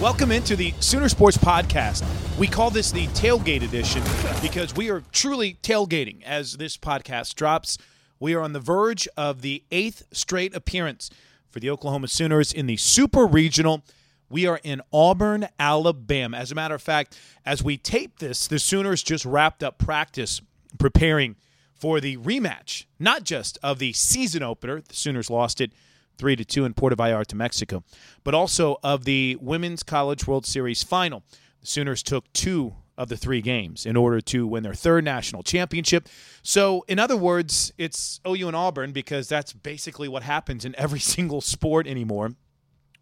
Welcome into the Sooner Sports Podcast. We call this the tailgate edition because we are truly tailgating as this podcast drops. We are on the verge of the eighth straight appearance for the Oklahoma Sooners in the Super Regional. We are in Auburn, Alabama. As a matter of fact, as we tape this, the Sooners just wrapped up practice preparing for the rematch, not just of the season opener. The Sooners lost it three to two in Puerto Vallarta, to Mexico, but also of the Women's College World Series final. The Sooners took two of the three games in order to win their third national championship. So, in other words, it's OU and Auburn because that's basically what happens in every single sport anymore.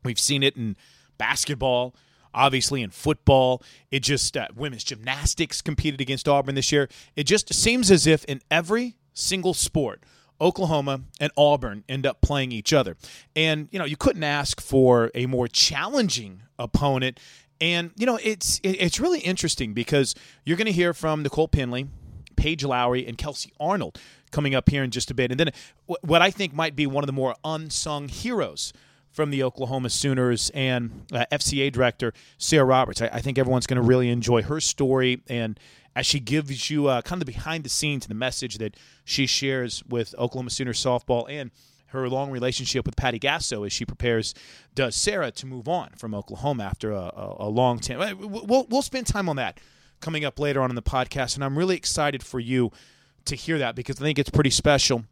We've seen it in basketball, obviously in football. It just uh, women's gymnastics competed against Auburn this year. It just seems as if in every single sport, Oklahoma and Auburn end up playing each other. And, you know, you couldn't ask for a more challenging opponent. And, you know, it's it's really interesting because you're going to hear from Nicole Pendley, Paige Lowary, and Kelsey Arnold coming up here in just a bit. And then what I think might be one of the more unsung heroes from the Oklahoma Sooners and uh, FCA director Sarah Roberts. I, I think everyone's going to really enjoy her story and as she gives you uh, kind of the behind the scenes the message that she shares with Oklahoma Sooner softball and her long relationship with Patty Gasso as she prepares does Sarah to move on from Oklahoma after a, a, a long time. We'll, we'll spend time on that coming up later on in the podcast, and I'm really excited for you to hear that because I think it's pretty special,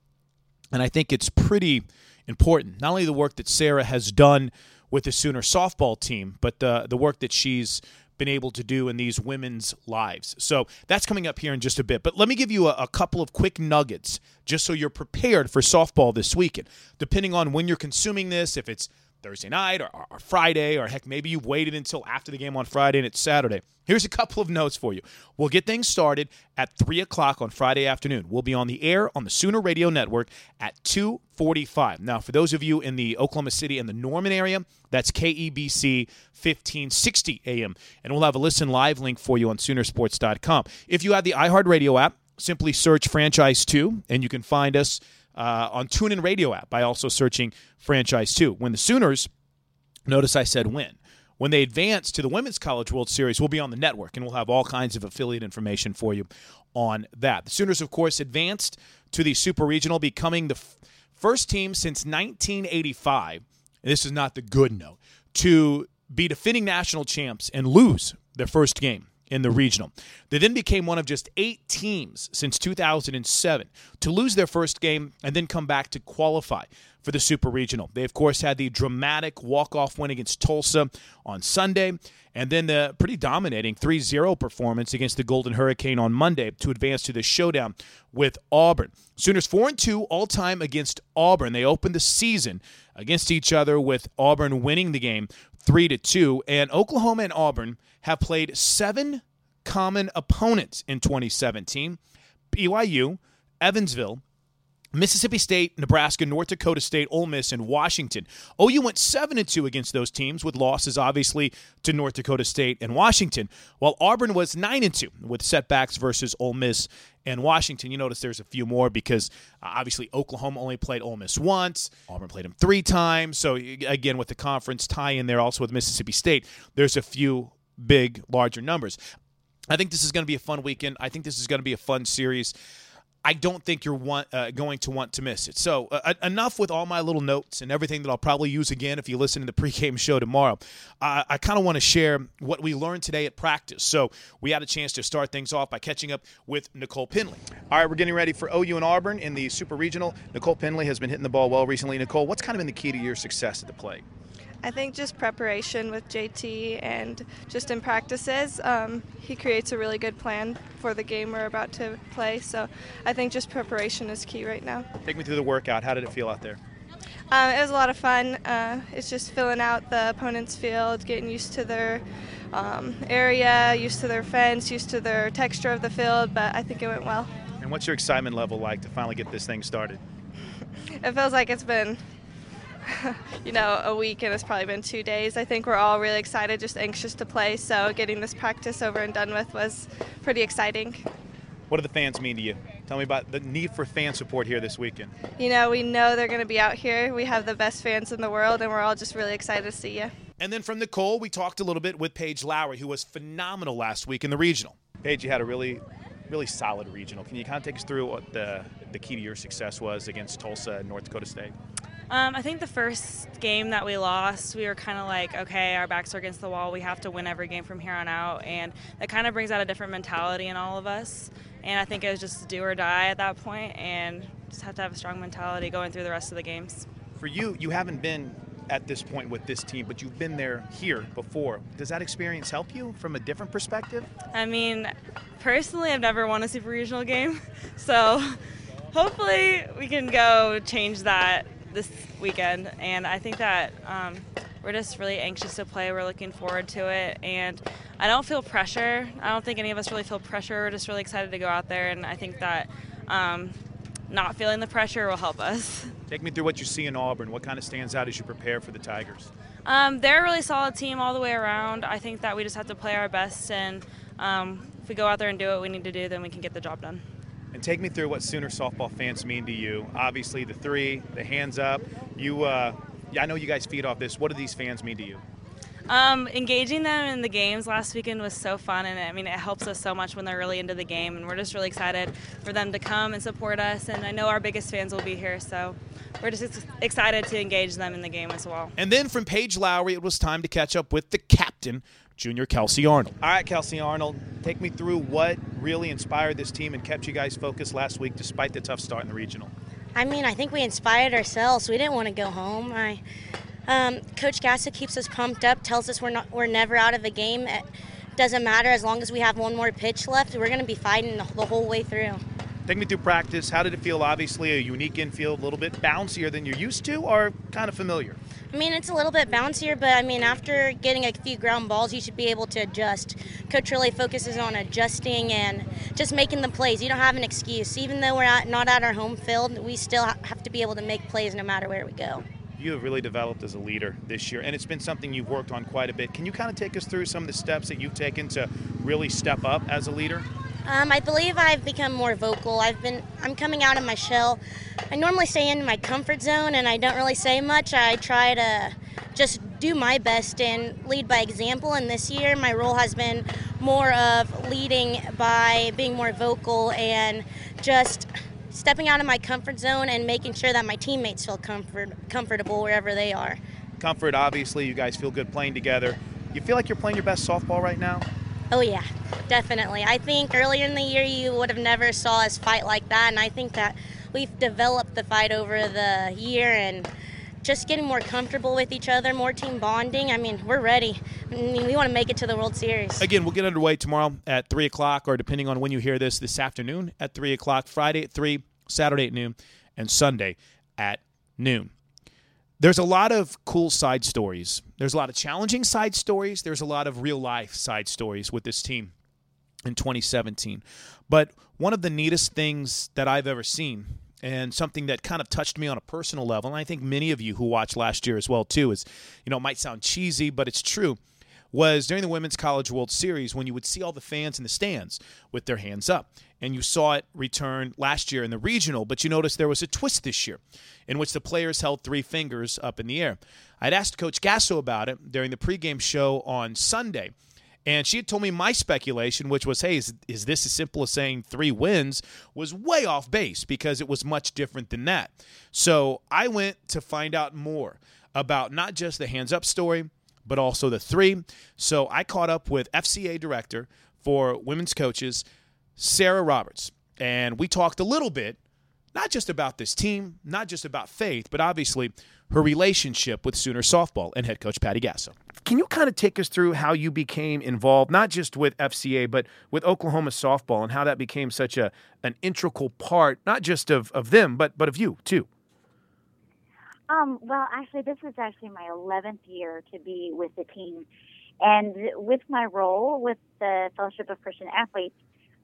and I think it's pretty important. Not only the work that Sarah has done with the Sooner softball team, but the the work that she's been able to do in these women's lives. So that's coming up here in just a bit. But let me give you a, a, couple of quick nuggets just so you're prepared for softball this weekend. Depending on when you're consuming this, if it's Thursday night or, or, Friday, or heck, maybe you've waited until after the game on Friday and it's Saturday. Here's a couple of notes for you. We'll get things started at 3 o'clock on Friday afternoon. We'll be on the air on the Sooner Radio Network at 245. Now, for those of you in the Oklahoma City and the Norman area, that's KEBC 1560 AM. And we'll have a listen live link for you on Soonersports.com. If you have the iHeartRadio app, simply search Franchise 2, and you can find us – uh, on TuneIn Radio app by also searching Franchise 2. When the Sooners, notice I said win, when they advance to the Women's College World Series, we'll be on the network and we'll have all kinds of affiliate information for you on that. The Sooners, of course, advanced to the Super Regional, becoming the f- First team since 1985, and this is not the good note, to be defending national champs and lose their first game in the regional. They then became one of just eight teams since 2007 to lose their first game and then come back to qualify for the Super Regional. They, of course, had the dramatic walk off win against Tulsa on Sunday, and then the pretty dominating 3 0 performance against the Golden Hurricane on Monday to advance to the showdown with Auburn. Sooners 4 2 all time against Auburn. They opened the season against each other with Auburn winning the game 3 to 2, and Oklahoma and Auburn have played seven common opponents in 2017 BYU, Evansville, Mississippi State, Nebraska, North Dakota State, Ole Miss, and Washington. OU went 7 and 2 against those teams with losses obviously to North Dakota State and Washington, while Auburn was 9 and 2 with setbacks versus Ole Miss and Washington. You notice there's a few more because uh, obviously Oklahoma only played Ole Miss once, Auburn played them 3 times. So again with the conference tie in there also with Mississippi State, there's a few big larger numbers. I think this is going to be a fun weekend. I think this is going to be a fun series. I don't think you're want, uh, going to want to miss it. So, uh, enough with all my little notes and everything that I'll probably use again if you listen to the pregame show tomorrow. Uh, I kind of want to share what we learned today at practice. So, we had a chance to start things off by catching up with Nicole Pendley. All right, we're getting ready for OU and Auburn in the Super Regional. Nicole Pendley has been hitting the ball well recently. Nicole, what's kind of been the key to your success at the plate? I think just preparation with JT and just in practices, um, he creates a really good plan for the game we're about to play. So I think just preparation is key right now. Take me through the workout. How did it feel out there? Um, it was a lot of fun. Uh, it's just filling out the opponent's field, getting used to their um, area, used to their fence, used to their texture of the field, but I think it went well. And what's your excitement level like to finally get this thing started? it feels like it's been you know, a week and it's probably been two days. I think we're all really excited, just anxious to play. So getting this practice over and done with was pretty exciting. What do the fans mean to you? Tell me about the need for fan support here this weekend. You know, we know they're going to be out here. We have the best fans in the world, and we're all just really excited to see you. And then from Nicole, we talked a little bit with Paige Lowary, who was phenomenal last week in the regional. Paige, you had a really, really solid regional. Can you kind of take us through what the, the key to your success was against Tulsa and North Dakota State? Um, I think the first game that we lost, we were kind of like, okay, our backs are against the wall. We have to win every game from here on out. And that kind of brings out a different mentality in all of us. And I think it was just do or die at that point and just have to have a strong mentality going through the rest of the games. For you, you haven't been at this point with this team, but you've been there here before. Does that experience help you from a different perspective? I mean, personally, I've never won a super regional game. So hopefully we can go change that this weekend, and I think that um, we're just really anxious to play. We're looking forward to it, and I don't feel pressure. I don't think any of us really feel pressure. We're just really excited to go out there, and I think that um, not feeling the pressure will help us. Take me through what you see in Auburn. What kind of stands out as you prepare for the Tigers? Um, they're a really solid team all the way around. I think that we just have to play our best, and um, if we go out there and do what we need to do, then we can get the job done. And take me through what Sooner softball fans mean to you. Obviously, the three, the hands up. You, uh, I know you guys feed off this. What do these fans mean to you? Um, engaging them in the games last weekend was so fun, and I mean, it helps us so much when they're really into the game, and we're just really excited for them to come and support us. And I know our biggest fans will be here, so we're just excited to engage them in the game as well. And then from Paige Lowary, it was time to catch up with the captain, Junior Kelsey Arnold. All right, Kelsey Arnold, take me through what really inspired this team and kept you guys focused last week despite the tough start in the regional. I mean, I think we inspired ourselves. We didn't want to go home. I, um, Coach Gasso keeps us pumped up, tells us we're not, we're never out of a game. It doesn't matter as long as we have one more pitch left. We're going to be fighting the, the whole way through. Take me through practice. How did it feel? Obviously, a unique infield, a little bit bouncier than you're used to, or kind of familiar? I mean, it's a little bit bouncier, but I mean, after getting a few ground balls, you should be able to adjust. Coach really focuses on adjusting and just making the plays. You don't have an excuse. Even though we're at, not at our home field, we still have to be able to make plays no matter where we go. You have really developed as a leader this year, and it's been something you've worked on quite a bit. Can you kind of take us through some of the steps that you've taken to really step up as a leader? Um, I believe I've become more vocal. I've been I'm coming out of my shell. I normally stay in my comfort zone and I don't really say much. I try to just do my best and lead by example. And this year, my role has been more of leading by being more vocal and just stepping out of my comfort zone and making sure that my teammates feel comfort, comfortable wherever they are. Comfort, obviously, you guys feel good playing together. You feel like you're playing your best softball right now? Oh yeah, definitely. I think earlier in the year you would have never saw us fight like that, and I think that we've developed the fight over the year and just getting more comfortable with each other, more team bonding. I mean, we're ready. I mean, we want to make it to the World Series. Again, we'll get underway tomorrow at 3 o'clock, or depending on when you hear this, this afternoon at 3 o'clock, Friday at 3, Saturday at noon, and Sunday at noon. There's a lot of cool side stories. There's a lot of challenging side stories. There's a lot of real life side stories with this team in 2017. But one of the neatest things that I've ever seen and something that kind of touched me on a personal level, and I think many of you who watched last year as well too, is you know it might sound cheesy, but it's true. Was during the Women's College World Series when you would see all the fans in the stands with their hands up. And you saw it return last year in the regional, but you noticed there was a twist this year in which the players held three fingers up in the air. I'd asked Coach Gasso about it during the pregame show on Sunday. And she had told me my speculation, which was, hey, is, is this as simple as saying three wins, was way off base because it was much different than that. So I went to find out more about not just the hands up story, but also the three. So I caught up with FCA director for women's coaches, Sarah Roberts, and we talked a little bit, not just about this team, not just about faith, but obviously her relationship with Sooner softball and head coach Patty Gasso. Can you kind of take us through how you became involved, not just with FCA, but with Oklahoma softball and how that became such a an integral part, not just of, of them, but but of you too? Um, well, actually, this is actually my 11th year to be with the team. And with my role with the Fellowship of Christian Athletes,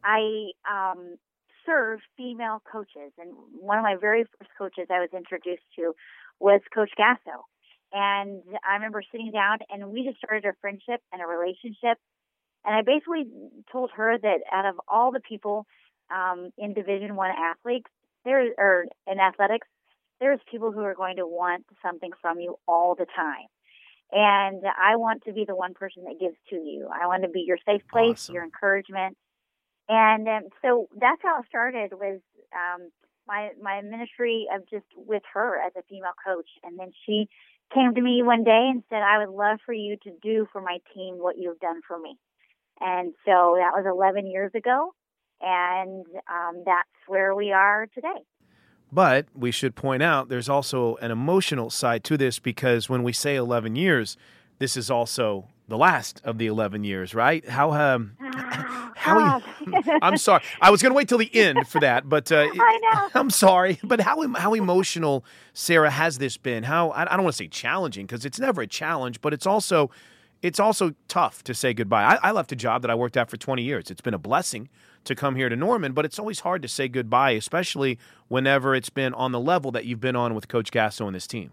I um, serve female coaches. And one of my very first coaches I was introduced to was Coach Gasso. And I remember sitting down and we just started a friendship and a relationship. And I basically told her that out of all the people um, in Division One athletes, there or in athletics, there's people who are going to want something from you all the time. And I want to be the one person that gives to you. I want to be your safe place, awesome. your encouragement. And um, so that's how it started was um, my my ministry of just with her as a female coach. And then she came to me one day and said, I would love for you to do for my team what you've done for me. And so that was 11 years ago. And um, that's where we are today. But we should point out there's also an emotional side to this because when we say 11 years, this is also the last of the 11 years, right? How um how I'm sorry. I was going to wait till the end for that, but uh, I know. I'm sorry. But how how emotional Sarah has this been? How I, I don't want to say challenging because it's never a challenge, but it's also it's also tough to say goodbye. I, I left a job that I worked at for 20 years. It's been a blessing to come here to Norman, but it's always hard to say goodbye, especially whenever it's been on the level that you've been on with Coach Gasso and this team.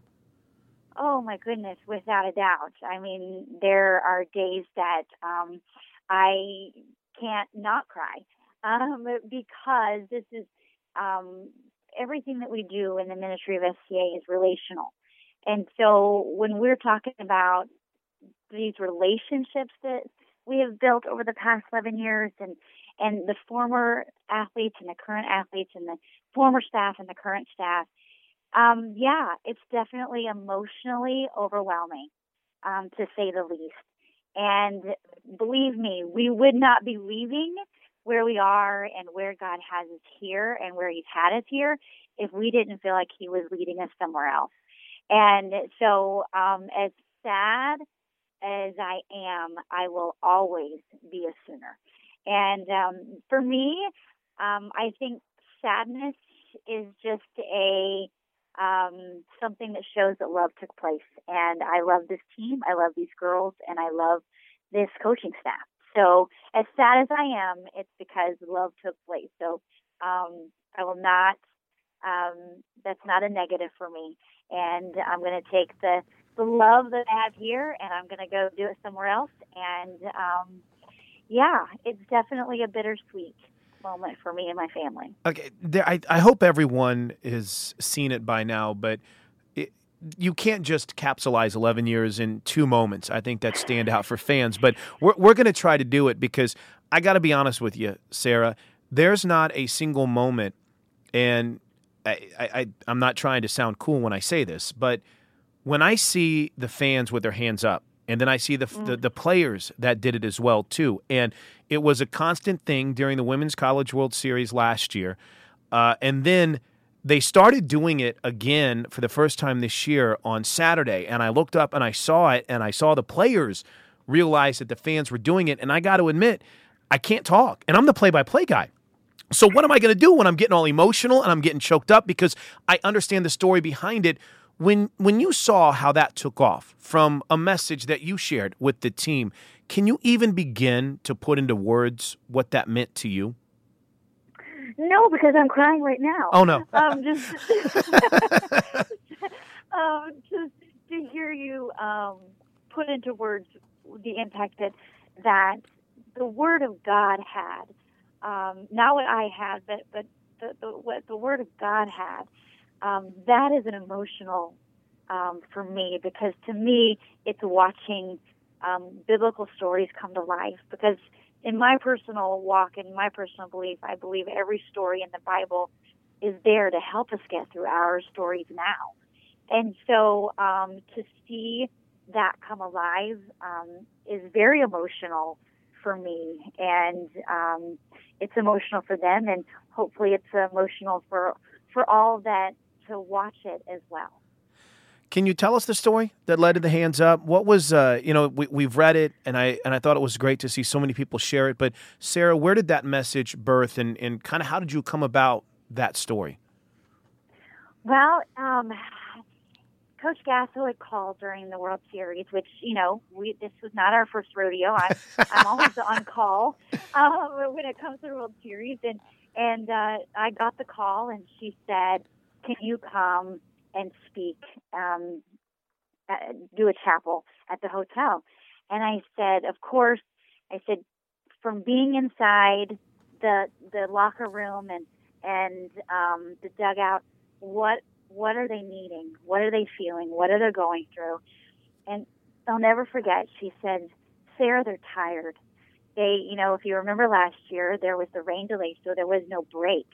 Oh my goodness, without a doubt. I mean, there are days that um, I can't not cry um, because this is um, everything that we do in the ministry of FCA is relational. And so when we're talking about these relationships that we have built over the past 11 years and and the former athletes and the current athletes and the former staff and the current staff um, yeah it's definitely emotionally overwhelming um, to say the least and believe me we would not be leaving where we are and where god has us here and where he's had us here if we didn't feel like he was leading us somewhere else and so um, as sad as I am, I will always be a Sooner. And um, for me, um, I think sadness is just a um, something that shows that love took place. And I love this team. I love these girls, and I love this coaching staff. So as sad as I am, it's because love took place. So um, I will not. Um, that's not a negative for me, and I'm going to take the the love that I have here, and I'm going to go do it somewhere else. And um, yeah, it's definitely a bittersweet moment for me and my family. Okay, there, I, I hope everyone has seen it by now, but it, you can't just capsulize 11 years in two moments. I think that stand out for fans, but we're, we're going to try to do it because I got to be honest with you, Sarah. There's not a single moment and I, I, I'm not trying to sound cool when I say this, but when I see the fans with their hands up, and then I see the, mm. the, the players that did it as well too, and it was a constant thing during the Women's College World Series last year, uh, and then they started doing it again for the first time this year on Saturday, and I looked up and I saw it, and I saw the players realize that the fans were doing it, and I got to admit, I can't talk, and I'm the play-by-play guy. So what am I going to do when I'm getting all emotional and I'm getting choked up because I understand the story behind it? When when you saw how that took off from a message that you shared with the team, can you even begin to put into words what that meant to you? No, because I'm crying right now. Oh no! um, just, um, just to hear you um, put into words the impact that that the Word of God had um, not what I had, but but the, the, what the Word of God had. Um, that is an emotional um, for me because to me it's watching um, biblical stories come to life. Because in my personal walk and my personal belief, I believe every story in the Bible is there to help us get through our stories now. And so um, to see that come alive um, is very emotional for me, and um, it's emotional for them, and hopefully it's emotional for for all that to watch it as well. Can you tell us the story that led to the hands up? What was, uh, you know, we, we've read it, and I and I thought it was great to see so many people share it. But Sarah, where did that message birth, and and kind of how did you come about that story? Well, um, Coach Gasso had called during the World Series, which you know we this was not our first rodeo. I, I'm always on call um, when it comes to the World Series, and and uh, I got the call, and she said, "Can you come and speak, um, do a chapel at the hotel?" And I said, "Of course." I said, "From being inside the the locker room and and um, the dugout, what what are they needing? What are they feeling? What are they going through? And I'll never forget, she said, Sarah, they're tired. They, you know, if you remember last year, there was the rain delay, so there was no break.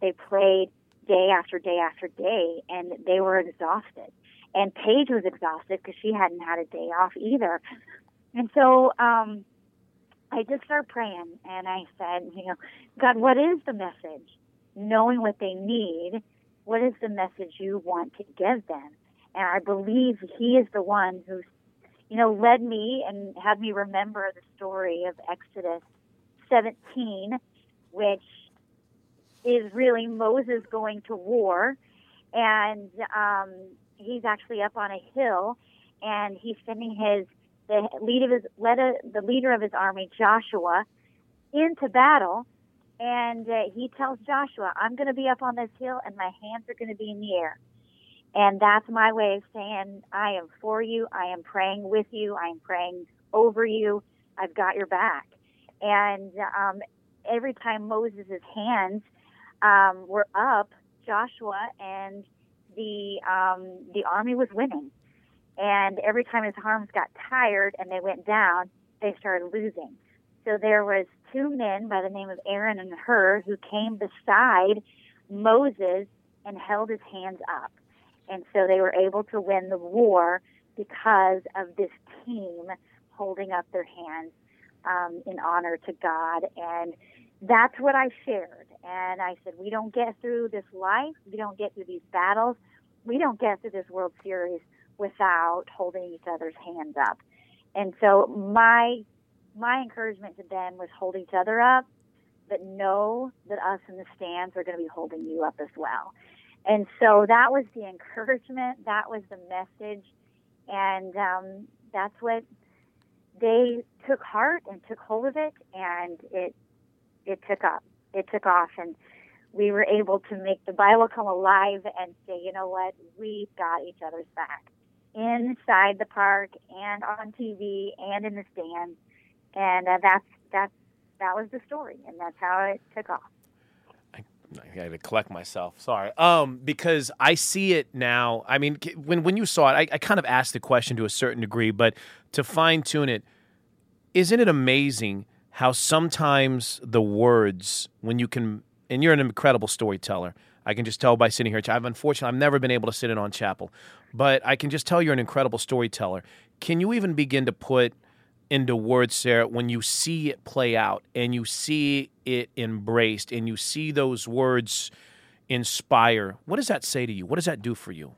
They played day after day after day, and they were exhausted. And Paige was exhausted because she hadn't had a day off either. And so um, I just started praying, and I said, you know, God, what is the message? Knowing what they need what is the message you want to give them? And I believe he is the one who, you know, led me and had me remember the story of Exodus 17, which is really Moses going to war. And um, he's actually up on a hill and he's sending his the lead of his led the leader of his army Joshua into battle and uh, he tells Joshua, I'm going to be up on this hill and my hands are going to be in the air. And that's my way of saying, I am for you. I am praying with you. I am praying over you. I've got your back. And um, every time Moses' hands um, were up, Joshua and the um, the army was winning. And every time his arms got tired and they went down, they started losing. So there was two men by the name of Aaron and Hur who came beside Moses and held his hands up. And so they were able to win the war because of this team holding up their hands um, in honor to God. And that's what I shared. And I said, we don't get through this life, we don't get through these battles, we don't get through this World Series without holding each other's hands up. And so my my encouragement to them was hold each other up, but know that us in the stands are going to be holding you up as well. And so that was the encouragement, that was the message, and um, that's what they took heart and took hold of it, and it it took up, it took off, and we were able to make the Bible come alive and say, you know what, we've got each other's back inside the park and on TV and in the stands and uh, that's that's that was the story, and that's how it took off. I, I got to collect myself. Sorry, um, because I see it now. I mean, when when you saw it, I, I kind of asked the question to a certain degree, but to fine tune it, isn't it amazing how sometimes the words, when you can, and you're an incredible storyteller. I can just tell by sitting here. I've unfortunately I've never been able to sit in on chapel, but I can just tell you're an incredible storyteller. Can you even begin to put into words, Sarah, when you see it play out and you see it embraced and you see those words inspire? What does that say to you? What does that do for you?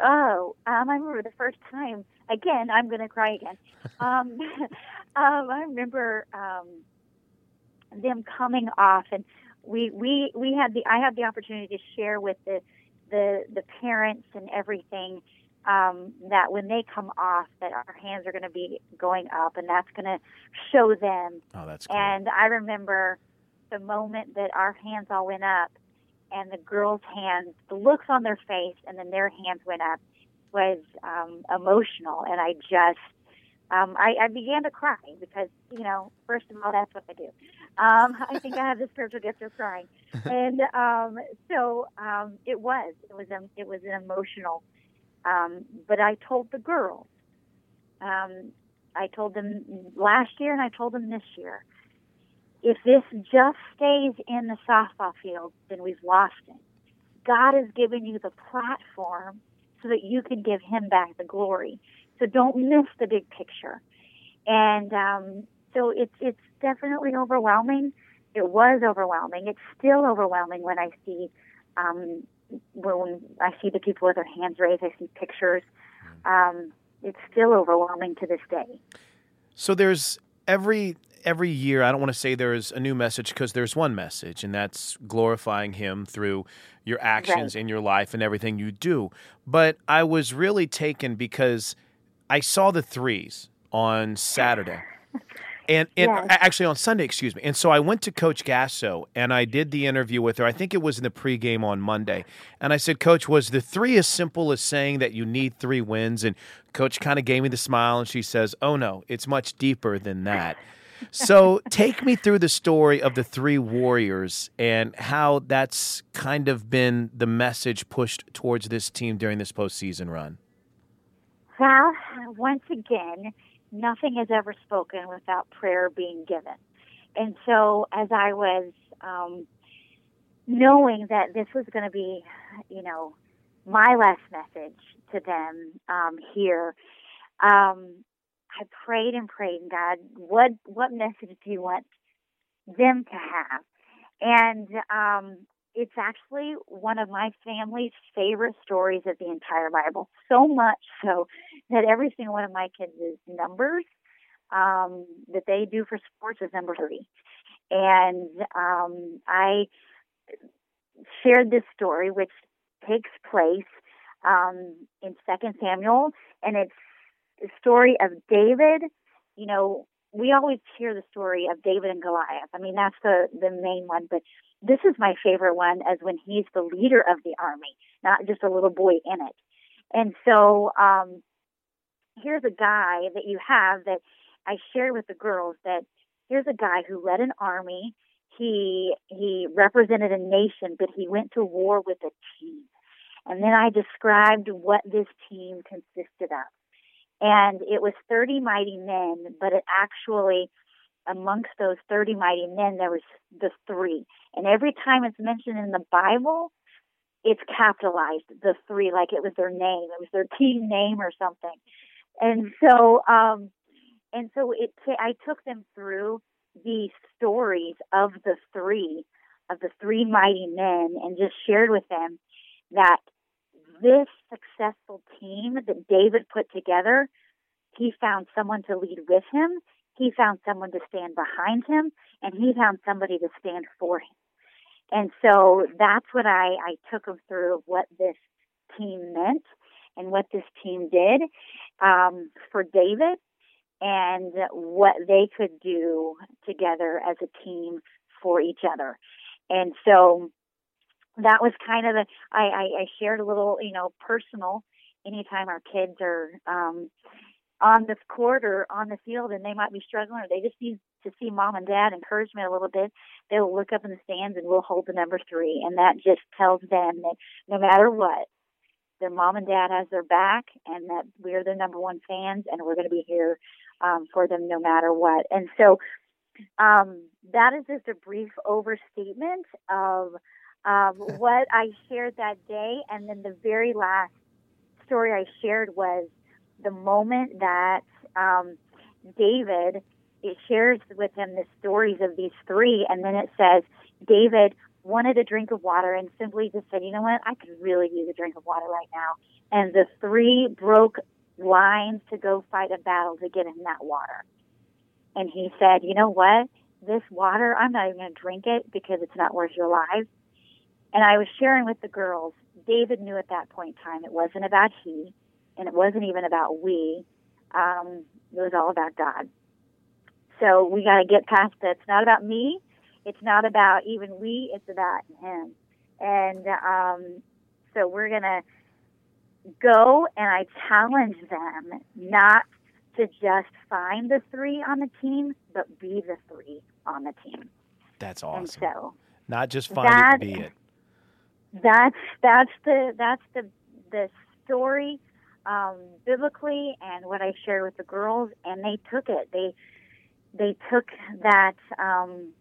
Oh, um, I remember the first time. Again, I'm going to cry again. um, um, I remember um, them coming off, and we we we had the I had the opportunity to share with the the the parents and everything um, that when they come off, that our hands are going to be going up, and that's going to show them. Oh, that's cool. And I remember the moment that our hands all went up, and the girls' hands, the looks on their face, and then their hands went up was um, emotional, and I just um, I, I began to cry because you know, first of all, that's what I do. Um, I think I have the spiritual gift of crying, and um, so um, it was it was a, it was an emotional. Um, but I told the girls, um, I told them last year, and I told them this year. If this just stays in the softball field, then we've lost it. God has given you the platform so that you can give Him back the glory. So don't miss the big picture. And um, so it's it's definitely overwhelming. It was overwhelming. It's still overwhelming when I see um, when I see the people with their hands raised. I see pictures. Um, it's still overwhelming to this day. So there's every every year. I don't want to say there's a new message because there's one message, and that's glorifying Him through your actions Right. in your life and everything you do. But I was really taken because I saw the threes on Saturday. And, and Yes. actually on Sunday, excuse me. And so I went to Coach Gasso and I did the interview with her. I think it was in the pregame on Monday. And I said, Coach, was the three as simple as saying that you need three wins? And Coach kind of gave me the smile and she says, Oh no, it's much deeper than that. So take me through the story of the three warriors and how that's kind of been the message pushed towards this team during this postseason run. Well, once again, nothing is ever spoken without prayer being given. And so, as I was um, knowing that this was going to be, you know, my last message to them um, here, um, I prayed and prayed, God, what what message do you want them to have? And um, it's actually one of my family's favorite stories of the entire Bible. So much so that every single one of my kids is numbers um, that they do for sports is number three. And um, I shared this story, which takes place um, in Second Samuel, and it's the story of David. You know, we always hear the story of David and Goliath. I mean, that's the the main one, but this is my favorite one as when he's the leader of the army, not just a little boy in it. And so um, here's a guy that you have that I shared with the girls that here's a guy who led an army. He he represented a nation, but he went to war with a team. And then I described what this team consisted of. And it was 30 mighty men, but it actually amongst those 30 mighty men there was the three. And every time it's mentioned in the Bible, it's capitalized the three like it was their name it was their team name or something and so um and so it ta- i took them through the stories of the three of the three mighty men and just shared with them that this successful team that david put together he found someone to lead with him he found someone to stand behind him and he found somebody to stand for him and so that's what I, I took him through of what this team meant and what this team did um, for David and what they could do together as a team for each other. And so that was kind of the, I, I, I shared a little, you know, personal anytime our kids are um, on the court or on the field and they might be struggling or they just need to see mom and dad encouragement a little bit, they'll look up in the stands and we'll hold the number three. And that just tells them that no matter what, their mom and dad has their back and that we're their number one fans and we're going to be here um, for them no matter what. And so um, that is just a brief overstatement of um, what I shared that day, and then the very last story I shared was the moment that um, David it shares with him the stories of these three, and then it says David wanted a drink of water and simply just said, "You know what? I could really use a drink of water right now." And the three broke lines to go fight a battle to get him that water. And he said, "You know what? This water, I'm not even going to drink it because it's not worth your lives." And I was sharing with the girls. David knew at that point in time it wasn't about he, and it wasn't even about we. Um, it was all about God. So we got to get past that. It's not about me. It's not about even we. It's about Him. And um, so we're gonna go, and I challenge them not to just find the three on the team, but be the three on the team. That's awesome. And so not just find that, it, be it. That's that's the that's the the story um, biblically and what I shared with the girls, and they took it. They they took that um,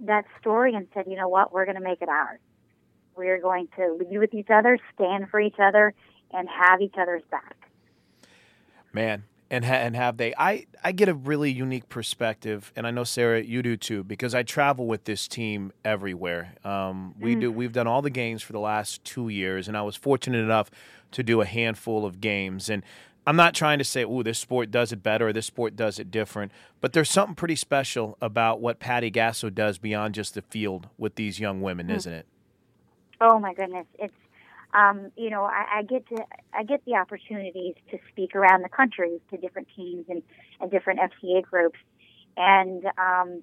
that story and said, you know what, we're going to make it ours. We're going to lead with each other, stand for each other, and have each other's back. Man, and ha- and have they? I I get a really unique perspective, and I know Sarah, you do too, because I travel with this team everywhere. Um, we Mm. do. We've done all the games for the last two years, and I was fortunate enough to do a handful of games. And I'm not trying to say, "Oh, this sport does it better," or "This sport does it different," but there's something pretty special about what Patty Gasso does beyond just the field with these young women, Mm. isn't it? Oh my goodness, it's um, you know I, I get to I get the opportunities to speak around the country to different teams and, and different FCA groups, and um,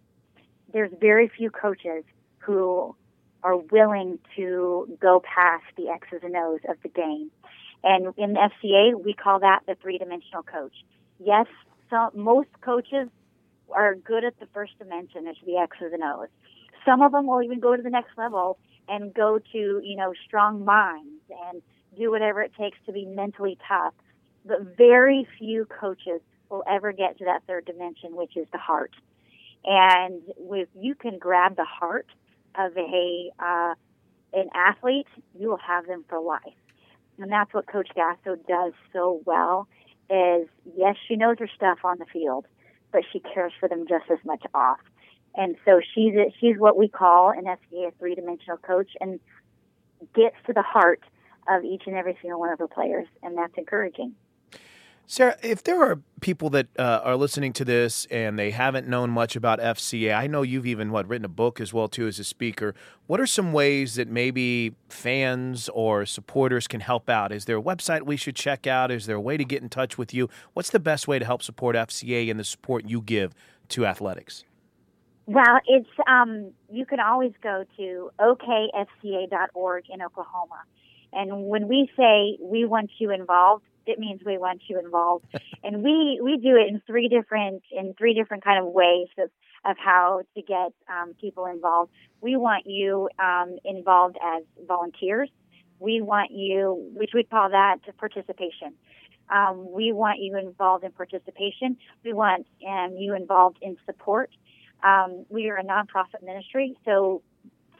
there's very few coaches who are willing to go past the X's and O's of the game. And in the FCA, we call that the three-dimensional coach. Yes, some, most coaches are good at the first dimension, it's the X's and O's. Some of them will even go to the next level and go to, you know, strong minds and do whatever it takes to be mentally tough. But very few coaches will ever get to that third dimension, which is the heart. And if you can grab the heart of a uh, an athlete, you will have them for life. And that's what Coach Gasso does so well. Is yes, she knows her stuff on the field, but she cares for them just as much off. And so she's a, she's what we call an SBA three dimensional coach, and gets to the heart of each and every single one of her players, and that's encouraging. Sarah, if there are people that uh, are listening to this and they haven't known much about FCA, I know you've even what written a book as well too as a speaker. What are some ways that maybe fans or supporters can help out? Is there a website we should check out? Is there a way to get in touch with you? What's the best way to help support FCA and the support you give to athletics? Well, it's um, you can always go to okfca.org in Oklahoma, and when we say we want you involved, it means we want you involved, and we we do it in three different in three different kind of ways of of how to get um, people involved. We want you um, involved as volunteers. We want you, which we call that participation. Um, we want you involved in participation. We want um, you involved in support. Um, we are a nonprofit ministry, so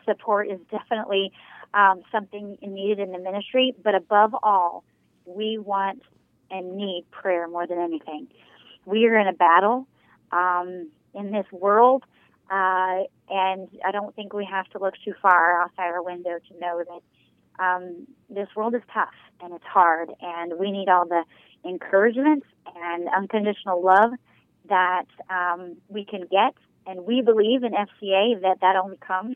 support is definitely um, something needed in the ministry. But above all, we want and need prayer more than anything. We are in a battle um, in this world, uh, and I don't think we have to look too far outside our window to know that um, this world is tough and it's hard, and we need all the encouragement and unconditional love that um, we can get and we believe in FCA that that only comes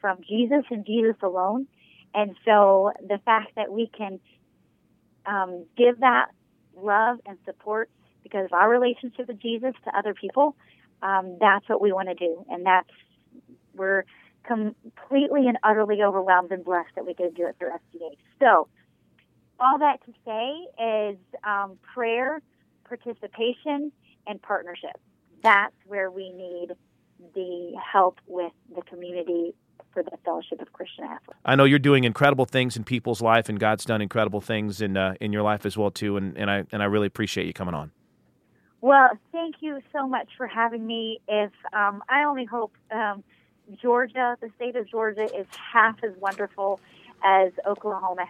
from Jesus and Jesus alone. And so the fact that we can um, give that love and support because of our relationship with Jesus to other people, um, that's what we want to do. And that's, we're completely and utterly overwhelmed and blessed that we to do it through FCA. So, all that to say is um, prayer, participation, and partnership. That's where we need the help with the community for the Fellowship of Christian Athletes. I know you're doing incredible things in people's life, and God's done incredible things in uh, in your life as well too. And, and I and I really appreciate you coming on. Well, thank you so much for having me. If um, I only hope um, Georgia, the state of Georgia, is half as wonderful as Oklahoma,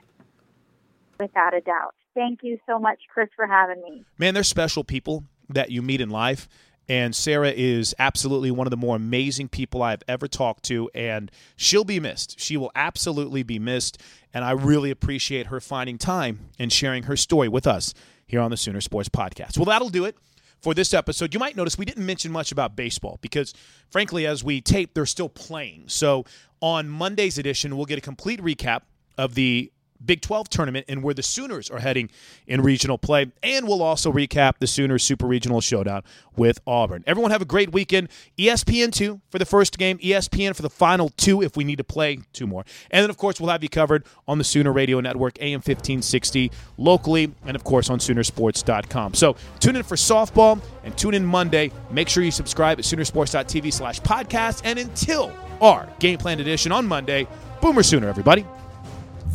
without a doubt. Thank you so much, Chris, for having me. Man, there's special people that you meet in life. And Sarah is absolutely one of the more amazing people I've ever talked to, and she'll be missed. She will absolutely be missed. And I really appreciate her finding time and sharing her story with us here on the Sooner Sports Podcast. Well, that'll do it for this episode. You might notice we didn't mention much about baseball because, frankly, as we tape, they're still playing. So on Monday's edition, we'll get a complete recap of the Big 12 tournament and where the Sooners are heading in regional play. And we'll also recap the Sooners Super Regional Showdown with Auburn. Everyone have a great weekend. ESPN2 for the first game, ESPN for the final two if we need to play two more. And then, of course, we'll have you covered on the Sooner Radio Network, AM 1560, locally, and, of course, on Soonersports.com. So tune in for softball and tune in Monday. Make sure you subscribe at Soonersports.tv slash podcast. And until our game plan edition on Monday, Boomer Sooner, everybody.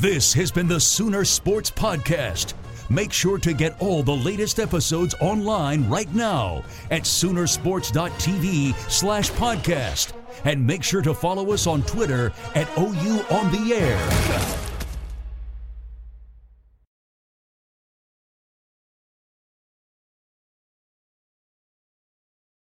This has been the Sooner Sports Podcast. Make sure to get all the latest episodes online right now at Soonersports.tv slash podcast. And make sure to follow us on Twitter at OU On The Air.